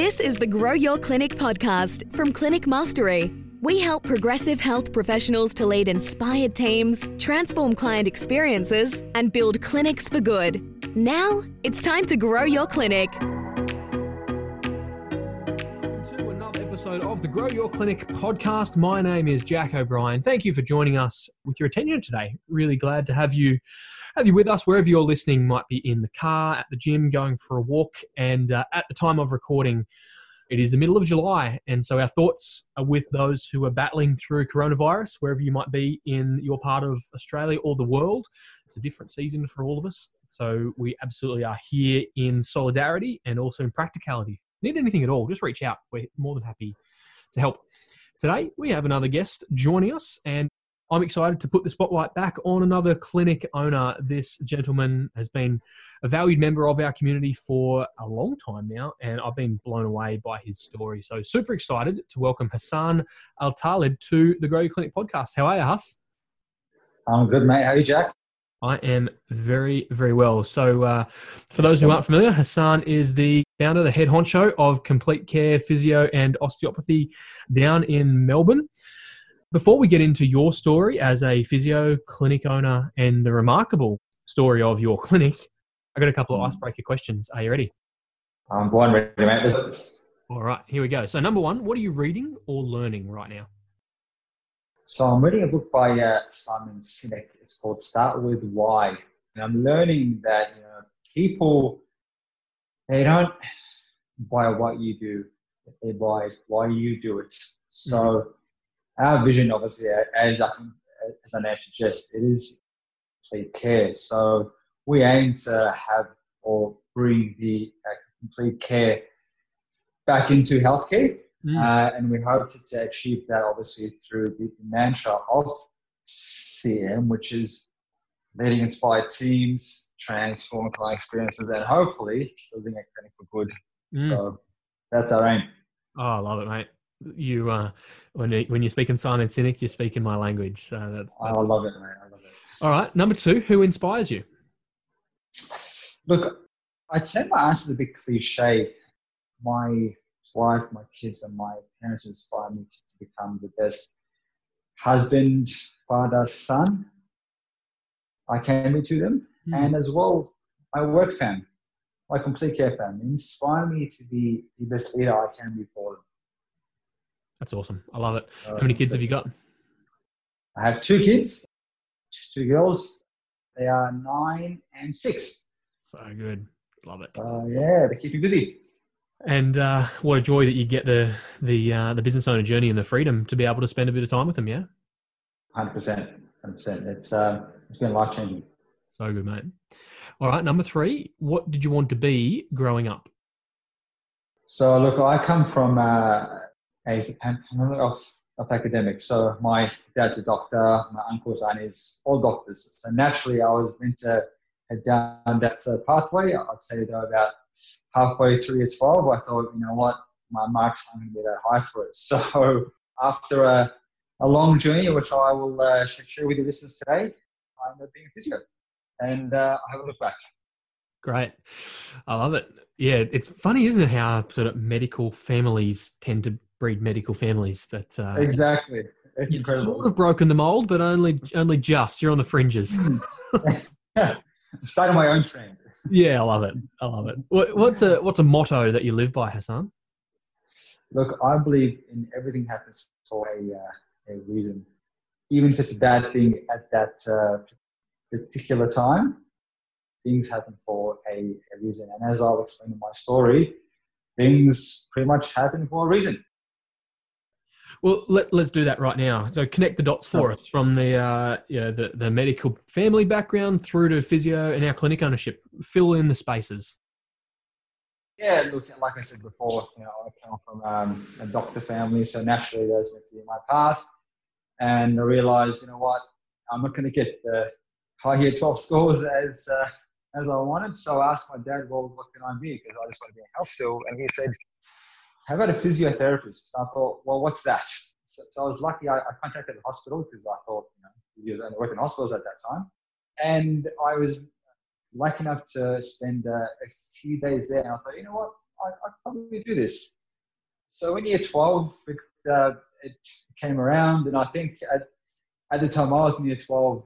This is the Grow Your Clinic podcast from Clinic Mastery. We help progressive health professionals to lead inspired teams, transform client experiences, and build clinics for good. Now, it's time to grow your clinic. to another episode of the Grow Your Clinic podcast. My name is Jack O'Brien. Thank you for joining us with your attention today. Really glad to have you have you with us wherever you're listening. Might be in the car, at the gym, going for a walk, and uh, at the time of recording, it is the middle of July, and so our thoughts are with those who are battling through coronavirus, wherever you might be in your part of Australia or the world. It's a different season for all of us, so we absolutely are here in solidarity and also in practicality need anything at all, just reach out. We're more than happy to help. Today, we have another guest joining us, and I'm excited to put the spotlight back on another clinic owner. This gentleman has been a valued member of our community for a long time now, and I've been blown away by his story. So, super excited to welcome Hassan Al Talib to the Grow Your Clinic podcast. How are you, Huss? I'm good, mate. How are you, Jack? I am very, very well. So, uh, for those who aren't familiar, Hassan is the founder, the head honcho of Complete Care Physio and Osteopathy down in Melbourne. Before we get into your story as a physio clinic owner and the remarkable story of your clinic, I got a couple of icebreaker questions. Are you ready? I'm born ready, mate. All right, here we go. So, number one, what are you reading or learning right now? So I'm reading a book by uh, Simon Sinek. It's called Start With Why. And I'm learning that you know, people, they don't buy what you do, they buy why you do it. So our vision, obviously, as I, as I now suggest, it is complete care. So we aim to have or bring the uh, complete care back into healthcare. Mm. Uh, and we hope to, to achieve that obviously through the mantra of CM, which is leading inspired teams, transforming client experiences, and hopefully building a clinic for good. Mm. So that's our aim. Oh, I love it, mate. You, uh, when you, when you're speaking Simon Sinek, you speak in my language. So that's, I love it, man. I love it. all right. Number two, who inspires you? Look, I tend my answer is a bit cliche. My wife, my kids, and my parents inspire me to become the best husband, father, son I can be to them, Hmm. and as well my work family, my complete care family, inspire me to be the best leader I can be for them. That's awesome. I love it. Uh, How many kids have you got? I have two kids, two girls. They are nine and six. So good. Love it. Uh, yeah, they keep you busy. And uh, what a joy that you get the the uh, the business owner journey and the freedom to be able to spend a bit of time with them. Yeah, Hundred percent, hundred percent. It's um, it's been life changing. so good, mate. All right, number three. What did you want to be growing up? So look, I come from uh, a family of, of academics. So my dad's a doctor, my uncle's and his all doctors. So naturally, I was meant to head down that uh, pathway. I'd say though about halfway through year 12, I thought, you know what, my marks aren't going to be that high for it. So after a, a long journey, which I will uh, share with the listeners today, I ended up being a physio. And uh, I have a look back. Great. I love it. Yeah, it's funny, isn't it, how sort of medical families tend to breed medical families, but uh, Exactly. It's incredible. sort of broken the mold, but only only just. You're on the fringes. I'm starting my own trend. yeah, I love it. I love it. What's a what's a motto that you live by, Hassan? Look, I believe in everything happens for a, uh, a reason. Even if it's a bad thing at that uh, particular time, things happen for a, a reason. And as I'll explain in my story, things pretty much happen for a reason. Well, let, let's do that right now. So connect the dots for us from the, uh, you know, the the medical family background through to physio and our clinic ownership. Fill in the spaces. Yeah, look, like I said before, you know, I come from um, a doctor family, so naturally those was meant to be my path. And I realized, you know what, I'm not going to get the high year 12 scores as uh, as I wanted. So I asked my dad, well, what can I be? Because I just want to be in health still. And he said, how about a physiotherapist? I thought, well, what's that? So, so I was lucky. I, I contacted the hospital because I thought, you know, physios only work in hospitals at that time. And I was lucky enough to spend uh, a few days there. And I thought, you know what? I, I probably do this. So in year 12, it, uh, it came around, and I think at, at the time I was in year 12,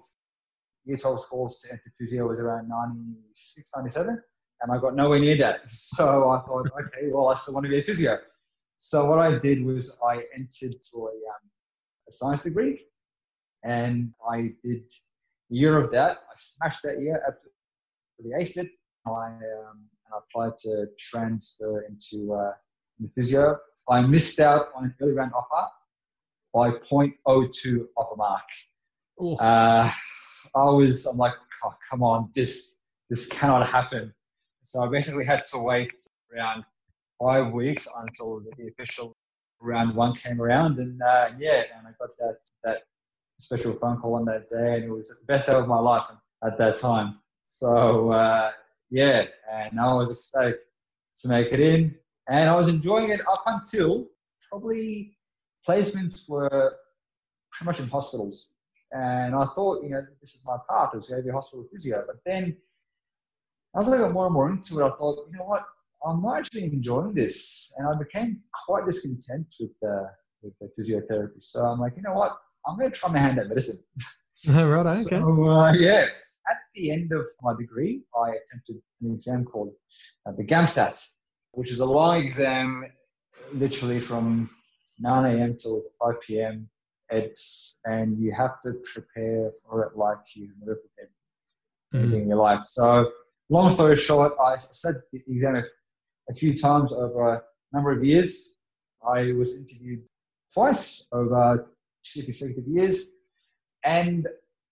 year 12 scores to enter physio was around 96, 97, and I got nowhere near that. So I thought, okay, well, I still want to be a physio. So what I did was I entered for a, um, a science degree, and I did a year of that. I smashed that year, absolutely aced it. I um, applied to transfer into uh, physio. I missed out on an early round offer by 0.02 offer mark. Uh, I was, I'm like, oh, come on, this this cannot happen. So I basically had to wait around five weeks until the official round one came around, and uh, yeah, and I got that that special phone call on that day, and it was the best day of my life at that time. So uh, yeah, and I was excited to make it in, and I was enjoying it up until probably placements were pretty much in hospitals. And I thought, you know, this is my path, it was going to be a hospital physio. But then as I got more and more into it, I thought, you know what, I'm actually enjoying this. And I became quite discontent with the, with the physiotherapy. So I'm like, you know what, I'm going to try my hand at medicine. right, okay. So, uh, yeah, at the end of my degree, I attempted an exam called uh, the GAMSAT, which is a long exam, literally from 9 a.m. till 5 p.m. It's and you have to prepare for it like you've never prepared mm. in your life. So, long story short, I said the exam a few times over a number of years. I was interviewed twice over two consecutive years, and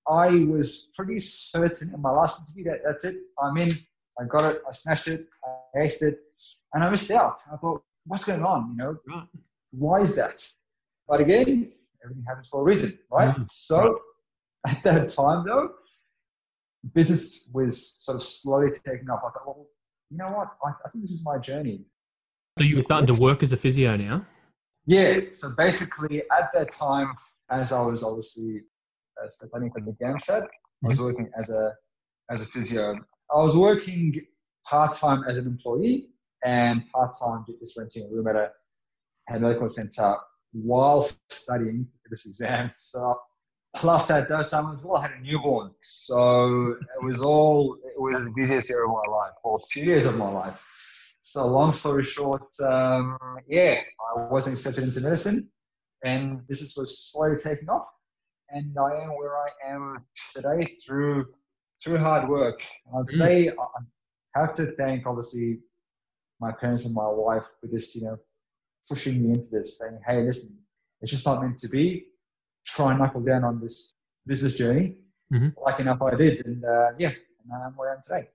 I was pretty certain in my last interview that that's it. I'm in. I got it. I smashed it. I aced it, and I missed out. I thought, what's going on? You know, right. why is that? But again, everything happens for a reason, right? Mm-hmm. So at that time, though, business was sort of slowly taking off. I thought, well, you know what? I, I think this is my journey. So you were starting to work as a physio now? Yeah. So basically, at that time, as I was obviously uh, studying for the GAMSAT. I was working as a as a physio. I was working part time as an employee and part time just renting a room at a, a medical center while studying for this exam. So plus at those times as well, I had a newborn. So it was all it was the busiest year of my life, or two years of my life. So long story short, um, yeah, I wasn't accepted into medicine, and business was slowly taking off and I am where I am today through through hard work. I'd mm. say I have to thank obviously my parents and my wife for just you know pushing me into this, saying, "Hey, listen, it's just not meant to be. Try and knuckle down on this business journey." Mm-hmm. Like enough, I did, and uh, yeah, and I'm where I am today.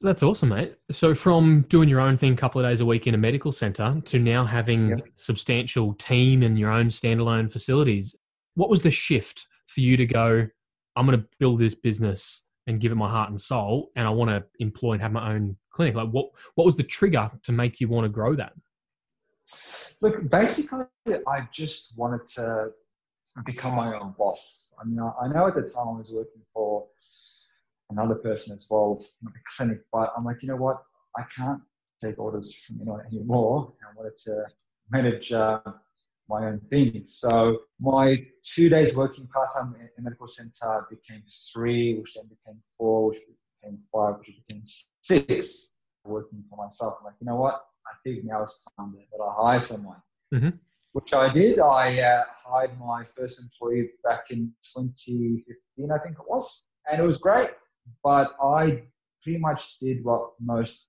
That's awesome, mate. So from doing your own thing a couple of days a week in a medical center to now having yep. substantial team and your own standalone facilities, what was the shift for you to go, I'm going to build this business and give it my heart and soul, and I want to employ and have my own clinic? Like, what what was the trigger to make you want to grow that? Look, basically, I just wanted to become my own boss. I mean, I know at the time I was working for another person as well at the clinic, but I'm like, you know what? I can't take orders from anyone anymore. I wanted to manage uh, my own thing. So my two days working part time in the medical center became three, which then became four, which became five, which became six. Working for myself, I'm like, you know what? I think now it's time that I hire someone. Mm-hmm. Which I did. I uh, hired my first employee back in 2015, I think it was, and it was great. But I pretty much did what most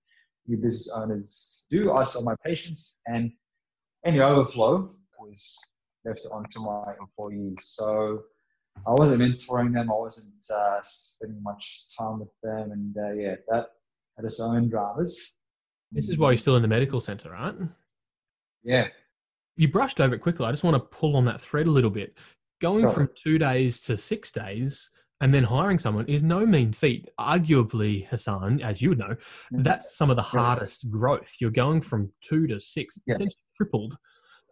new business owners do. I saw my patients and any overflow was left onto my employees. So I wasn't mentoring them. I wasn't uh, spending much time with them, and uh, yeah, that had its own dramas. This is why you're still in the medical center, right? Yeah. You brushed over it quickly. I just want to pull on that thread a little bit. Going Sorry. from two days to six days and then hiring someone is no mean feat. Arguably, Hassan, as you would know, mm-hmm. that's some of the hardest yeah. growth. You're going from two to six, yes. essentially tripled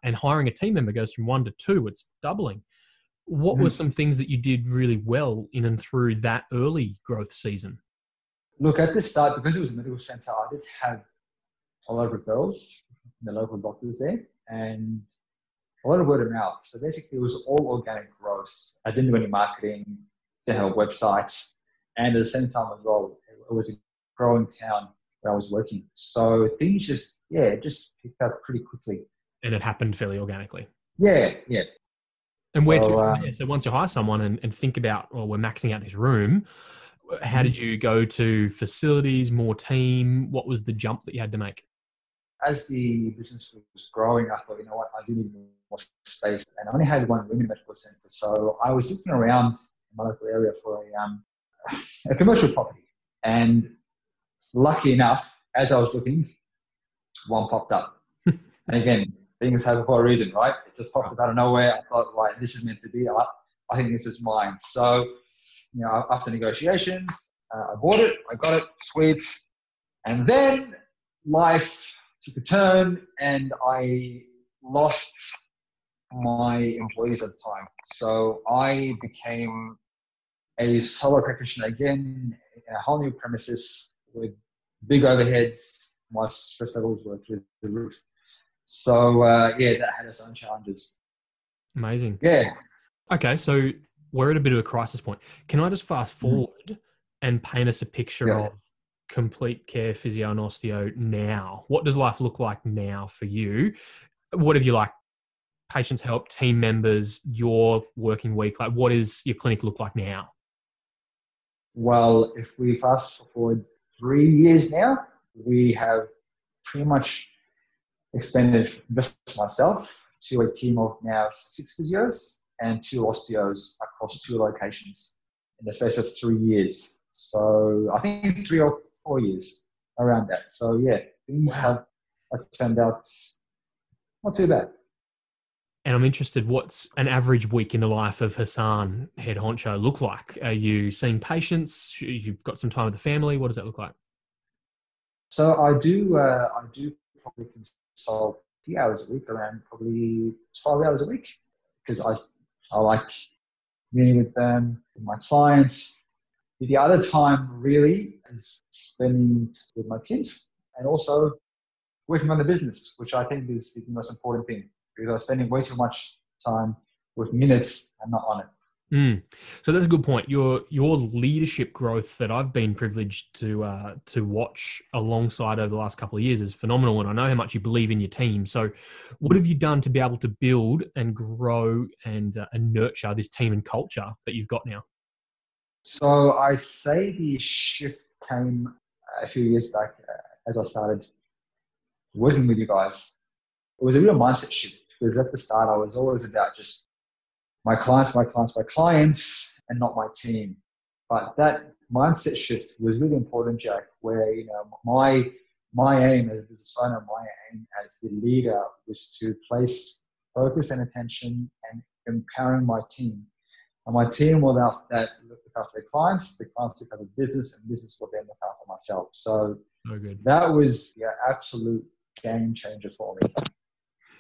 and hiring a team member goes from one to two, it's doubling. What mm-hmm. were some things that you did really well in and through that early growth season? Look, at the start, because it was a medical center, I did have a lot of referrals from the local doctors there and a lot of word of mouth. So basically, it was all organic growth. I didn't do any marketing, didn't have websites, and at the same time as well, it was a growing town where I was working. So things just, yeah, just picked up pretty quickly. And it happened fairly organically. Yeah, yeah. And where So, to, um, so once you hire someone and, and think about, well, we're maxing out this room, how did you go to facilities, more team? What was the jump that you had to make? As the business was growing, I thought, you know what, I do need more space. And I only had one women medical center. So I was looking around in my local area for a, um, a commercial property. And lucky enough, as I was looking, one popped up. and again, things happen for a reason, right? It just popped up out of nowhere. I thought, right, this is meant to be. I, I think this is mine. So, you know, after negotiations, uh, I bought it, I got it, sweet. And then life took a turn and I lost my employees at the time. So I became a solo practitioner again a whole new premises with big overheads. My stress levels were through the roof. So uh, yeah, that had its own challenges. Amazing. Yeah, Okay, so we're at a bit of a crisis point. Can I just fast Mhm. forward and paint us a picture Yeah. of complete care physio and osteo now? What does life look like now for you? What have you like? Patients help, team members, your working week. Like, what does your clinic look like now? Well, if we fast forward three years now, we have pretty much expanded just myself to a team of now six physios and two osteos across two locations in the space of three years. So I think three or four years around that. So yeah, things Wow. have, have turned out not too bad. And I'm interested, what's an average week in the life of Hassan, head honcho, look like? Are you seeing patients? You've got some time with the family. What does that look like? So I do uh, I do probably consult a few hours a week, around probably twelve hours a week, because I I like meeting with them, with my clients. The other time really is spending with my kids and also working on the business, which I think is the most important thing because I'm spending way too much time with minutes and not on it. Mm. So that's a good point. Your your leadership growth that I've been privileged to uh, to watch alongside over the last couple of years is phenomenal, and I know how much you believe in your team. So, what have you done to be able to build and grow and uh, and nurture this team and culture that you've got now? So I say the shift came a few years back uh, as I started working with you guys. It was a real mindset shift because at the start I was always about just my clients, my clients, my clients, and not my team. But that mindset shift was really important, Jack. Where you know my my aim as a business owner, my aim as the leader was to place focus and attention and empowering my team. And my team will now that look after their clients, the clients look after business, and business will then look after myself. So oh, good. that was the absolute game changer for me.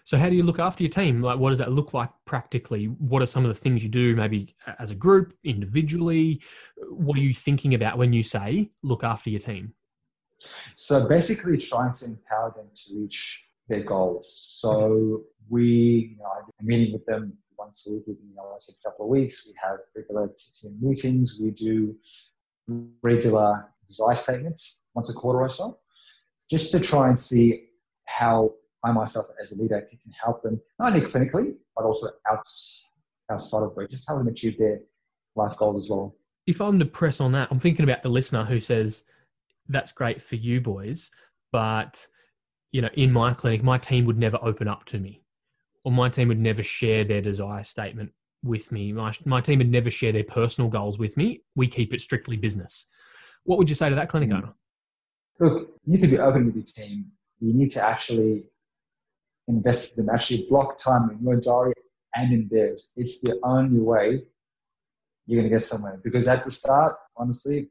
So, how do you look after your team? Like, what does that look like practically? What are some of the things you do, maybe as a group, individually? What are you thinking about when you say look after your team? So basically, trying to empower them to reach their goals. So we, you know, I do a meeting with them once a week, know, once a couple of weeks. We have regular team meetings. We do regular desire statements once a quarter or so, just to try and see how I myself as a leader can help them not only clinically but also outside of work, just help them achieve their life goals as well. if I'm to press on that, I'm thinking about the listener who says, "That's great for you boys, but you know, in my clinic, my team would never open up to me, or my team would never share their desire statement with me. My my team would never share their personal goals with me. We keep it strictly business." What would you say to that clinic Mm. owner? look, you need to be open with your team. You need to actually invest in them, actually block time in your diary and in theirs. It's the only way you're going to get somewhere. Because at the start, honestly,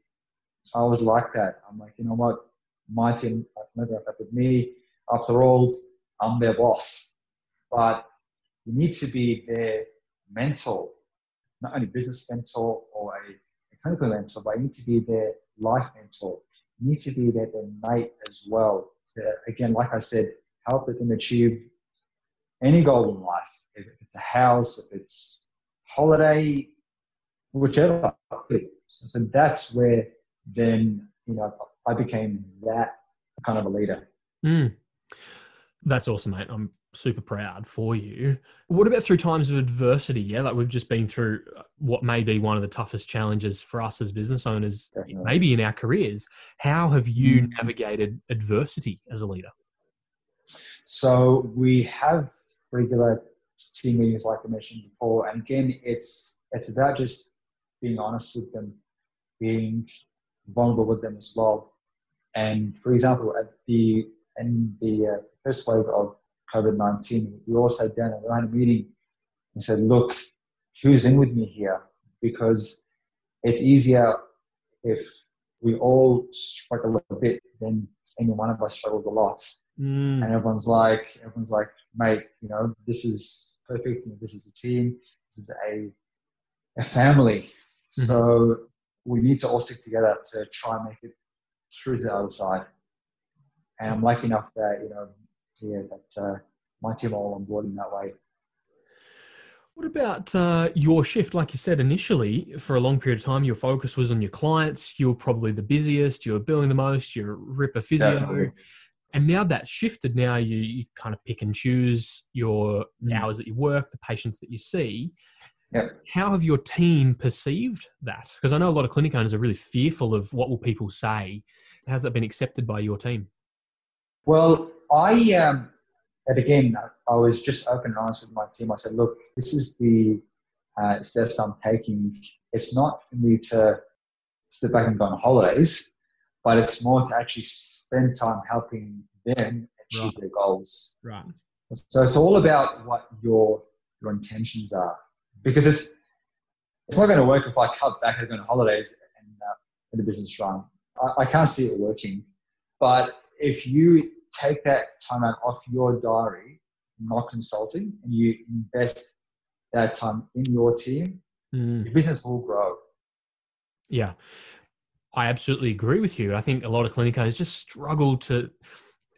I was like that. I'm like, you know what? My team, never up with me. After all, I'm their boss. But you need to be their mentor, not only business mentor or a, a clinical mentor, but you need to be their life mentor. You need to be their, their mate as well. to, again, like I said, help them achieve any goal in life. If it's a house, if it's holiday, whichever. So that's where then, you know, I became that kind of a leader. Mm. That's awesome, mate. I'm super proud for you. What about through times of adversity? Yeah, like we've just been through uh, what may be one of the toughest challenges for us as business owners, Definitely. maybe in our careers. How have you mm. navigated adversity as a leader? So we have regular team meetings, like I mentioned before, and again, it's it's about just being honest with them, being vulnerable with them as well. And for example, at the in the uh, first wave of COVID 19, we all sat down and we had a meeting and said, look, who's in with me here? Because it's easier if we all struggle a bit than any one of us struggles a lot. Mm. And everyone's like, everyone's like, mate, you know, this is perfect. This is a team. This is a, a family. Mm-hmm. So we need to all stick together to try and make it through to the other side. And I'm lucky enough that, you know, yeah, that uh, my team all on board in that way. What about uh, your shift? Like you said initially, for a long period of time, your focus was on your clients. You were probably the busiest. You were billing the most. You're ripper physio. Definitely. And now that's shifted. Now you, you kind of pick and choose your mm. hours that you work, the patients that you see. Yep. How have your team perceived that? Because I know a lot of clinic owners are really fearful of what will people say. Has that been accepted by your team? Well, I um, and again, I was just open and honest with my team. I said, look, this is the uh, steps I'm taking. It's not for me to sit back and go on holidays, but it's more to actually spend time helping them achieve right. their goals. Right. So it's all about what your your intentions are, because it's it's not going to work if I cut back and go on holidays and uh, the business run. I, I can't see it working. But if you take that time out off your diary, not consulting, and you invest that time in your team, mm. your business will grow. Yeah. I absolutely agree with you. I think a lot of clinic owners just struggle to,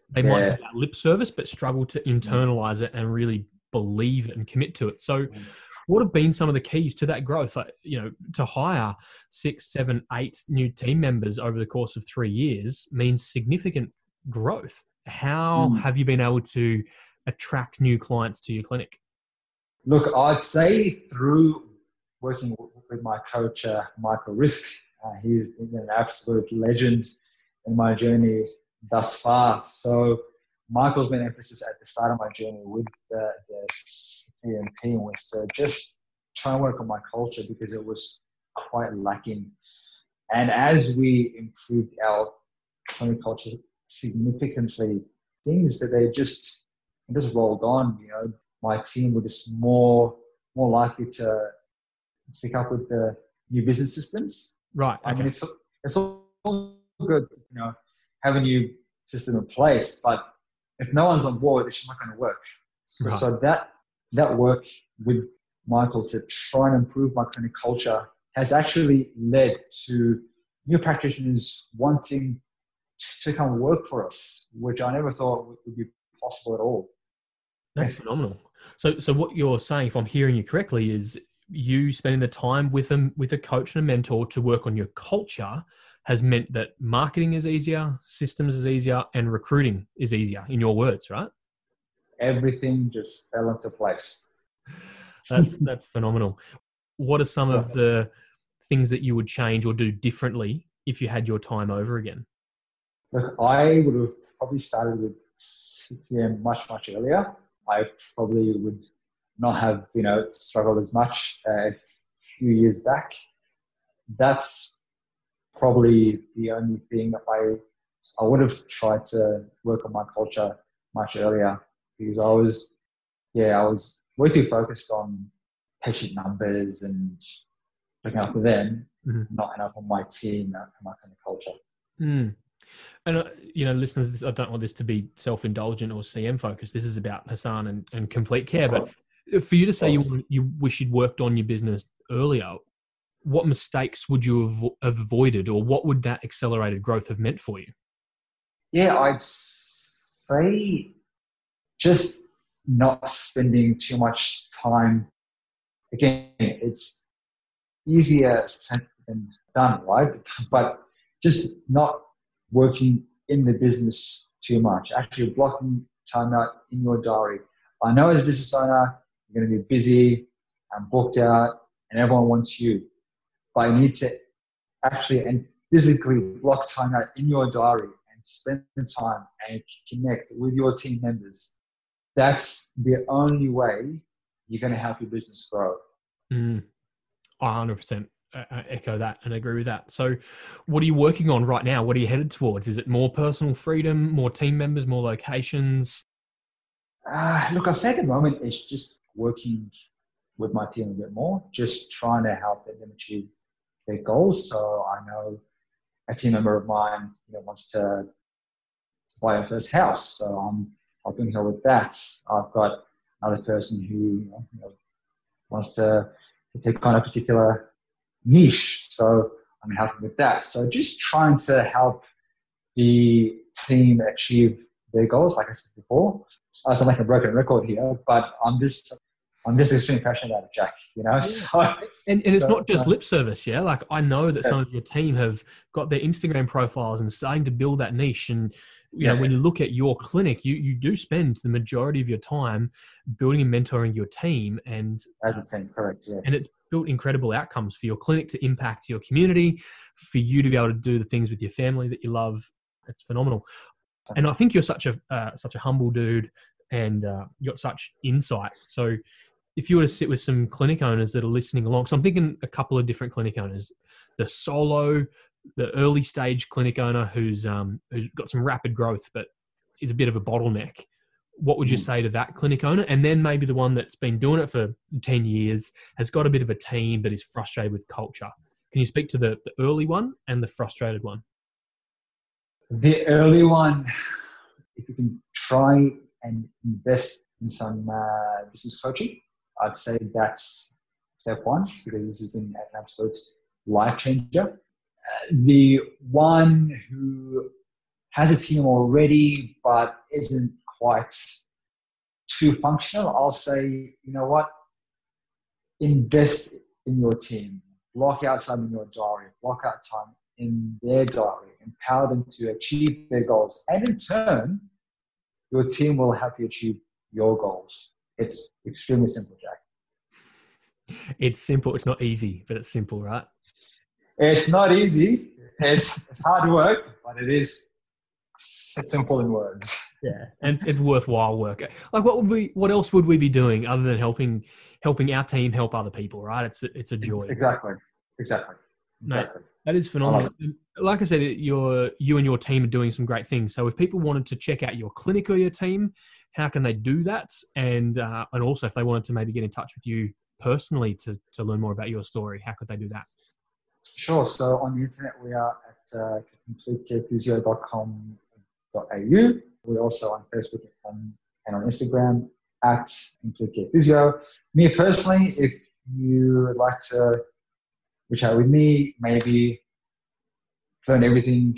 they yeah. might have lip service, but struggle to internalize it and really believe it and commit to it. So, mm. what have been some of the keys to that growth? Like, you know, to hire six, seven, eight new team members over the course of three years means significant growth. How mm. have you been able to attract new clients to your clinic? Look, I'd say through working with my coach, uh, Michael Risk. Uh, he's been an absolute legend in my journey thus far. So, Michael's been emphasis at the start of my journey with the, the team was to just try and work on my culture because it was quite lacking. And as we improved our clinic culture significantly things that they just just rolled on. You know, my team were just more more likely to stick up with the new business systems. Right. Okay. I mean, it's it's all good, you know, have a new system in place, but if no one's on board, it's just not going to work. So, right. so that that work with Michael to try and improve my clinic culture has actually led to new practitioners wanting to come work for us, which I never thought would be possible at all. That's phenomenal. So, so what you're saying, if I'm hearing you correctly, is you spending the time with them, with a coach and a mentor to work on your culture has meant that marketing is easier, systems is easier, and recruiting is easier. In your words, right? Everything just fell into place. That's that's phenomenal. What are some of the things that you would change or do differently if you had your time over again? Look, I would have probably started with CTM much, much earlier. I probably would not have, you know, struggled as much uh, a few years back. That's probably the only thing I I would have tried to work on my culture much earlier because I was, yeah, I was way too focused on patient numbers and looking after them, mm-hmm. not enough on my team and my kind of culture. Mm. And uh, you know, listeners, I don't want this to be self-indulgent or CM focused. This is about Hassan and, and complete care. But for you to say you you wish you'd worked on your business earlier, what mistakes would you have avoided, or what would that accelerated growth have meant for you? Yeah, I'd say just not spending too much time. Again, it's easier said than done, right? But just not working in the business too much. Actually, blocking time out in your diary. I know as a business owner, you're going to be busy and booked out, and everyone wants you. But you need to actually and physically block time out in your diary and spend time and connect with your team members. That's the only way you're going to help your business grow. Mm, 100% uh, uh, echo that and agree with that. So, what are you working on right now? What are you headed towards? Is it more personal freedom, more team members, more locations? Uh, look, I say at the moment it's just working with my team a bit more, just trying to help them achieve their goals. So I know a team member of mine you know, wants to buy a first house, so I'm helping her with that. I've got another person who you know, wants to, to take on a particular niche, so I'm helping with that. So just trying to help the team achieve their goals, like I said before. I sound like a broken record here, but I'm just I'm just extremely passionate about it, Jack. You know, so, and, and it's so, not just so. lip service, yeah. Like I know that yeah. some of your team have got their Instagram profiles and starting to build that niche. And you yeah. know, when you look at your clinic, you you do spend the majority of your time building and mentoring your team, and as a team, correct, yeah. And it's built incredible outcomes for your clinic to impact your community, for you to be able to do the things with your family that you love. It's phenomenal. And I think you're such a uh, such a humble dude, and uh, you got such insight. So if you were to sit with some clinic owners that are listening along, so I'm thinking a couple of different clinic owners, the solo, the early stage clinic owner who's um, who's got some rapid growth but is a bit of a bottleneck. What would you mm. say to that clinic owner? And then maybe the one that's been doing it for 10 years, has got a bit of a team but is frustrated with culture. Can you speak to the, the early one and the frustrated one? The early one, if you can try and invest in some uh, business coaching, I'd say that's step one because this has been an absolute life changer. Uh, the one who has a team already but isn't quite too functional, I'll say, you know what? Invest in your team. Block out time in your diary. Block out time in their diary. Empower them to achieve their goals. And in turn, your team will help you achieve your goals. It's extremely simple, Jack. It's simple. It's not easy, but it's simple, right? It's not easy. It's, it's hard work, but it is simple in words. Yeah, and it's worthwhile work. Like, what would we? What else would we be doing other than helping helping our team help other people? Right? It's it's a joy. Exactly. Exactly. Exactly. Mate, that is phenomenal. Like I said, you you and your team are doing some great things. So if people wanted to check out your clinic or your team, how can they do that? And uh, and also, if they wanted to maybe get in touch with you personally to, to learn more about your story, how could they do that? Sure. So on the internet, we are at uh, completecarephysio.com.au. We're also on Facebook and, on Instagram at Complete Physio. Me personally, if you would like to reach out with me, maybe learn everything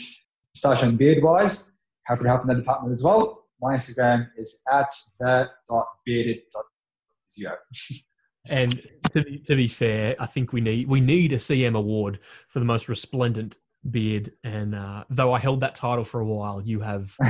mustache and beard wise, happy to help in that department as well my Instagram is at that.bearded.zero. and to be, to be fair, I think we need we need a CM award for the most resplendent beard. And uh, though I held that title for a while, you have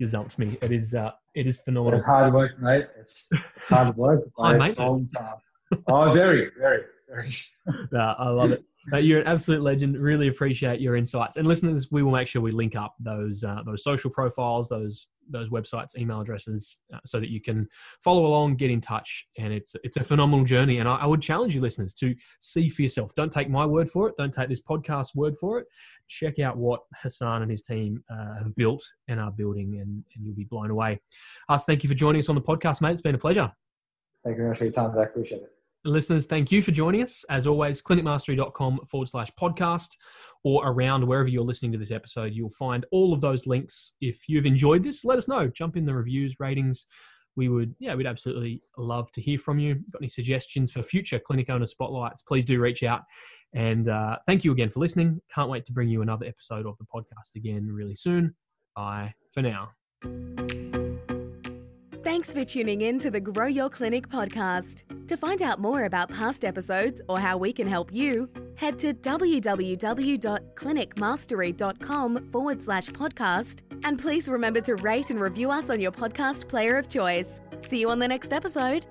gazumped me. It is uh, it is phenomenal. It's hard work, mate. It's hard work. I mate. Oh, very, very, very. no, I love it. But you're an absolute legend. Really appreciate your insights. And listeners, we will make sure we link up those uh, those social profiles, those those websites, email addresses, uh, so that you can follow along, get in touch. And it's it's a phenomenal journey. And I, I, would challenge you, listeners, to see for yourself. Don't take my word for it. Don't take this podcast word for it. Check out what Hassan and his team uh, have built and are building, and, and you'll be blown away. Huss, thank you for joining us on the podcast, mate. It's been a pleasure. Thank you very much for your time. I appreciate it. Listeners, thank you for joining us. As always, clinicmastery.com forward slash podcast or around wherever you're listening to this episode. You'll find all of those links. If you've enjoyed this, let us know. Jump in the reviews, ratings. We would, yeah, we'd absolutely love to hear from you. Got any suggestions for future clinic owner spotlights? Please do reach out. And uh, thank you again for listening. Can't wait to bring you another episode of the podcast again really soon. Bye for now. Thanks for tuning in to the Grow Your Clinic podcast. To find out more about past episodes or how we can help you, head to www.clinicmastery.com forward slash podcast. And please remember to rate and review us on your podcast player of choice. See you on the next episode.